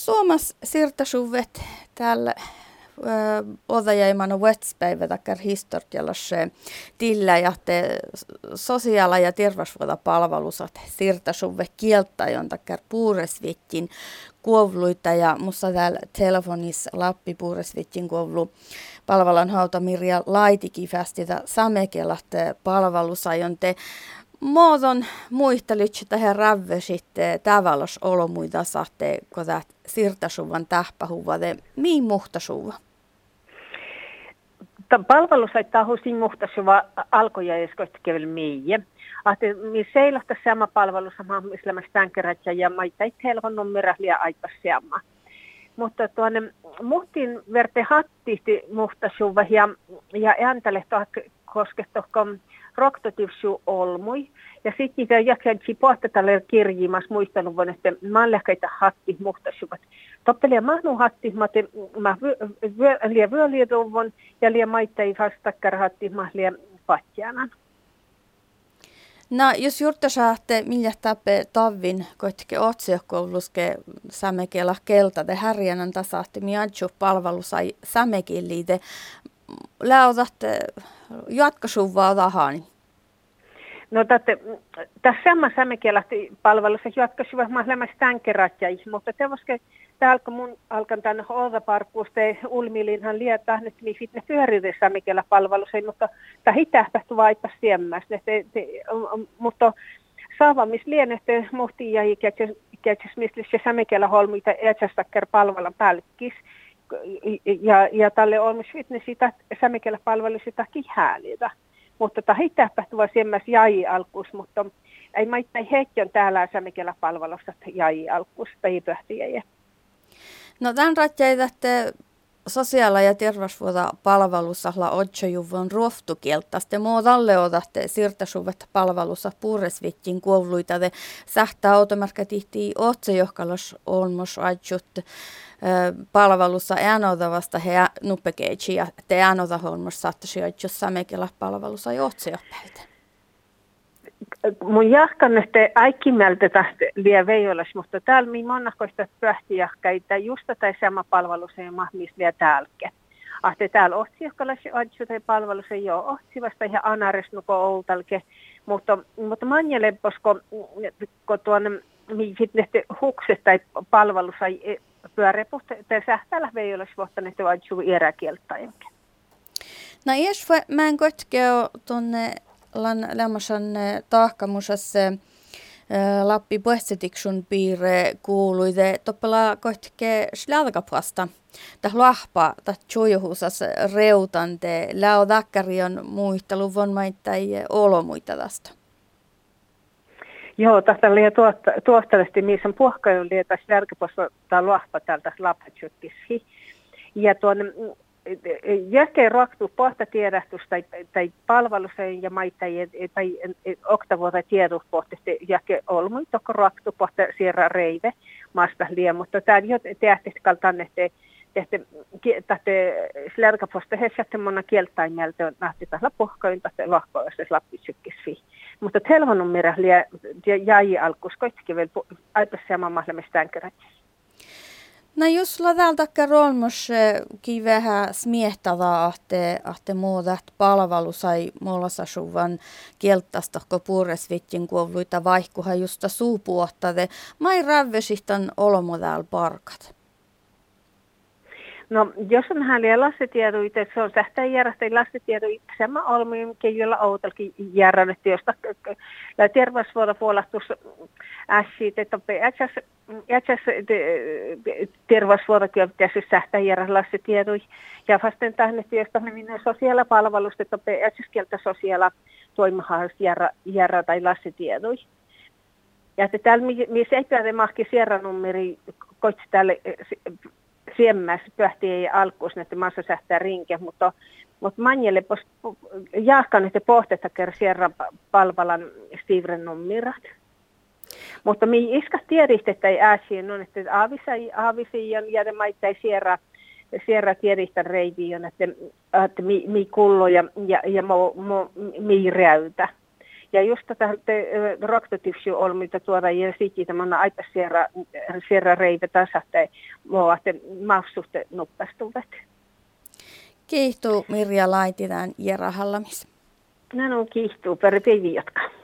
Suomas sirtasuvet täällä odajaiman wetspäivä takkar historiallasse tillä ja te sosiaali- ja terveysvuotapalvelusat sirtasuve kieltäjön takkar puuresvittin kuovluita ja musta täällä telefonissa Lappi puuresvittin kuovlu palvelun hauta Mirja Laitikifästitä samekelat palvelusajon te Muodon muistelit tähän ravve sitten tavallos olomuita saatte, kun tämä sirtasuvan tähpähuva, mihin muhtasuva? palvelus aittaa husin muhtasuva alkoja eskoista kevel miie. Ahte mi seilahta sama palvelus sama islämäs tänkerätsä ja maita ei helpon numera liian aipas sama. Mutta tuonne muhtin verte hattihti muhtasuva ja, ja ääntäle koskettohkom roktotivsu olmui. Ja sitten niitä jaksansi pohta tälle kirjimas muistelun että mallakaita hatti muhtasuvat. Toppelia mahnu hatti, mä mä liian vyölieduvon ja liian maittai vastakkar hatti, mä liian patjanan. No, jos juurta saatte, millä tappe tavin, koitke otsiokouluske sämekellä kelta, te härjänän tasaatte, mi adju palvelu sai sämekilliide. Läotatte jatkosuvaa tahani. No tätä, tässä sama sämekielähti palvelussa jatkaisivat mahdollisesti tänkeratjai, mutta te voisitte täällä mun alkan tänne Oota-parkkuusta ulmilinhan lietää, että mi fitne pyöriä sämekielä palvelussa, mutta tämä hitähtähtu vaipa siemmäs. Mutta saavamis lienette muhti ja ikätses mistä se sämekielä holmuita etsästäkär palvelun pälkkis. Ja, ja tälle on myös sitä sämekielä palvelu sitä kihäälitä mutta tahi tapahtuva semmäs jäi alkus, mutta ei maittain hetki on täällä sämikellä palvelusta jäi alkus tai pöhtiä. No tämän ratjeita, sosiaali- ja terveysvuota palvelussa la otsojuvon ruoftukieltaste muudalle otatte siirtäsuvet palvelussa puuresvittin kuovluita te sähtää automarkka tihti otsejohkalos olmos ajut palvelussa äänodavasta he nuppekeitsi ja te äänodahommas saattaisi ajut samekella palvelussa jo otsejohpäitä mun jahkan, että mieltä tästä vielä veijolas, mutta täällä mi monnakoista pöhtiähkäitä just tai sama palvelus ei mahmis vielä täälläkin. Ahte täällä otsiakkalas adju tai palvelus ei ole otsivasta ihan anaresnuko outalke, mutta, mutta manjele, koska kun tuonne mi sitten hukset tai palvelus ei pyörepuht, tai sähtäällä veijolas vuotta ne adju iäräkieltä No jos mä en kotkeo tuonne lan lämmäsän eh, tahkamusas eh, Lappi Puhetsetiksun piirre kuului te toppela kohtike slälkäpasta. Täh lahpa, täh tjujuhusas reutante, läo dakkarion muistelu von maittai olomuita tästä. Joo, tästä oli tuostavasti, missä on puhkailun liitä slälkäpasta tai lahpa täältä lappatsuttissi. Ja tuonne jäke raktu pohta tiedästys tai, tai palveluseen ja maita tai oktavuota tiedotuspohtaisesti jäke olmu tokko raktu pohta sierra reive maasta liian, mutta tämä jo tehty kaltaan, että tehty tahte slärkaposta hessette monna kieltaimelta on nähty tällä pohkoin tahte lohkoissa lappisykkisfi. Mutta telvonun mirä liian jäi alkus koittikin vielä aipas sama mahdollista No jos ladalta rolmos kivehän smiehtavaa, että, että muutat palvelu sai mollasasuvan kieltasta, kun puuresvittin kuovluita vaihkuhan justa suupuottade. Mai rävvesihtan olomodal parkat. No, jos on hän lastitiedoita, se on sähtää järjestä lastitiedoita, sama olmi, jolla outalkin järjennetty, josta terveysvuoda puolastus ässiit, että ässäs terveysvuodat, pitäisi sähtää järjestä lastitiedoita, ja vasten tähdennetty, josta minne sosiaalipalvelusta, että ässäs kieltä sosiaala järjä tai lastitiedoita. Ja että täällä, missä ei pääse mahki sierranummeri, koitsi tälle siemmäs pöhti ei alkuus näitä massa sähtää rinke, mutta, mutta manjelle pos, jahkan että pohtetta kerran palvalan stivren nummirat. Mutta mi iska tiedistä ei ääsiin on, että aavisa, aavisi ja jäädä maita ei sierra, sierra tiedistä reiviin, että, että mi, mi kullo ja, ja, ja mo, mo, mi räytä. Ja just tätä raktotifsju on, mitä tuoda ja sitten tämä aika sierra, sierra reive tässä, että muovatte mafsutte nuppastuvat. Kiihtuu Mirja Laititaan Jera Hallamis. No, no kiihtuu, per jatka.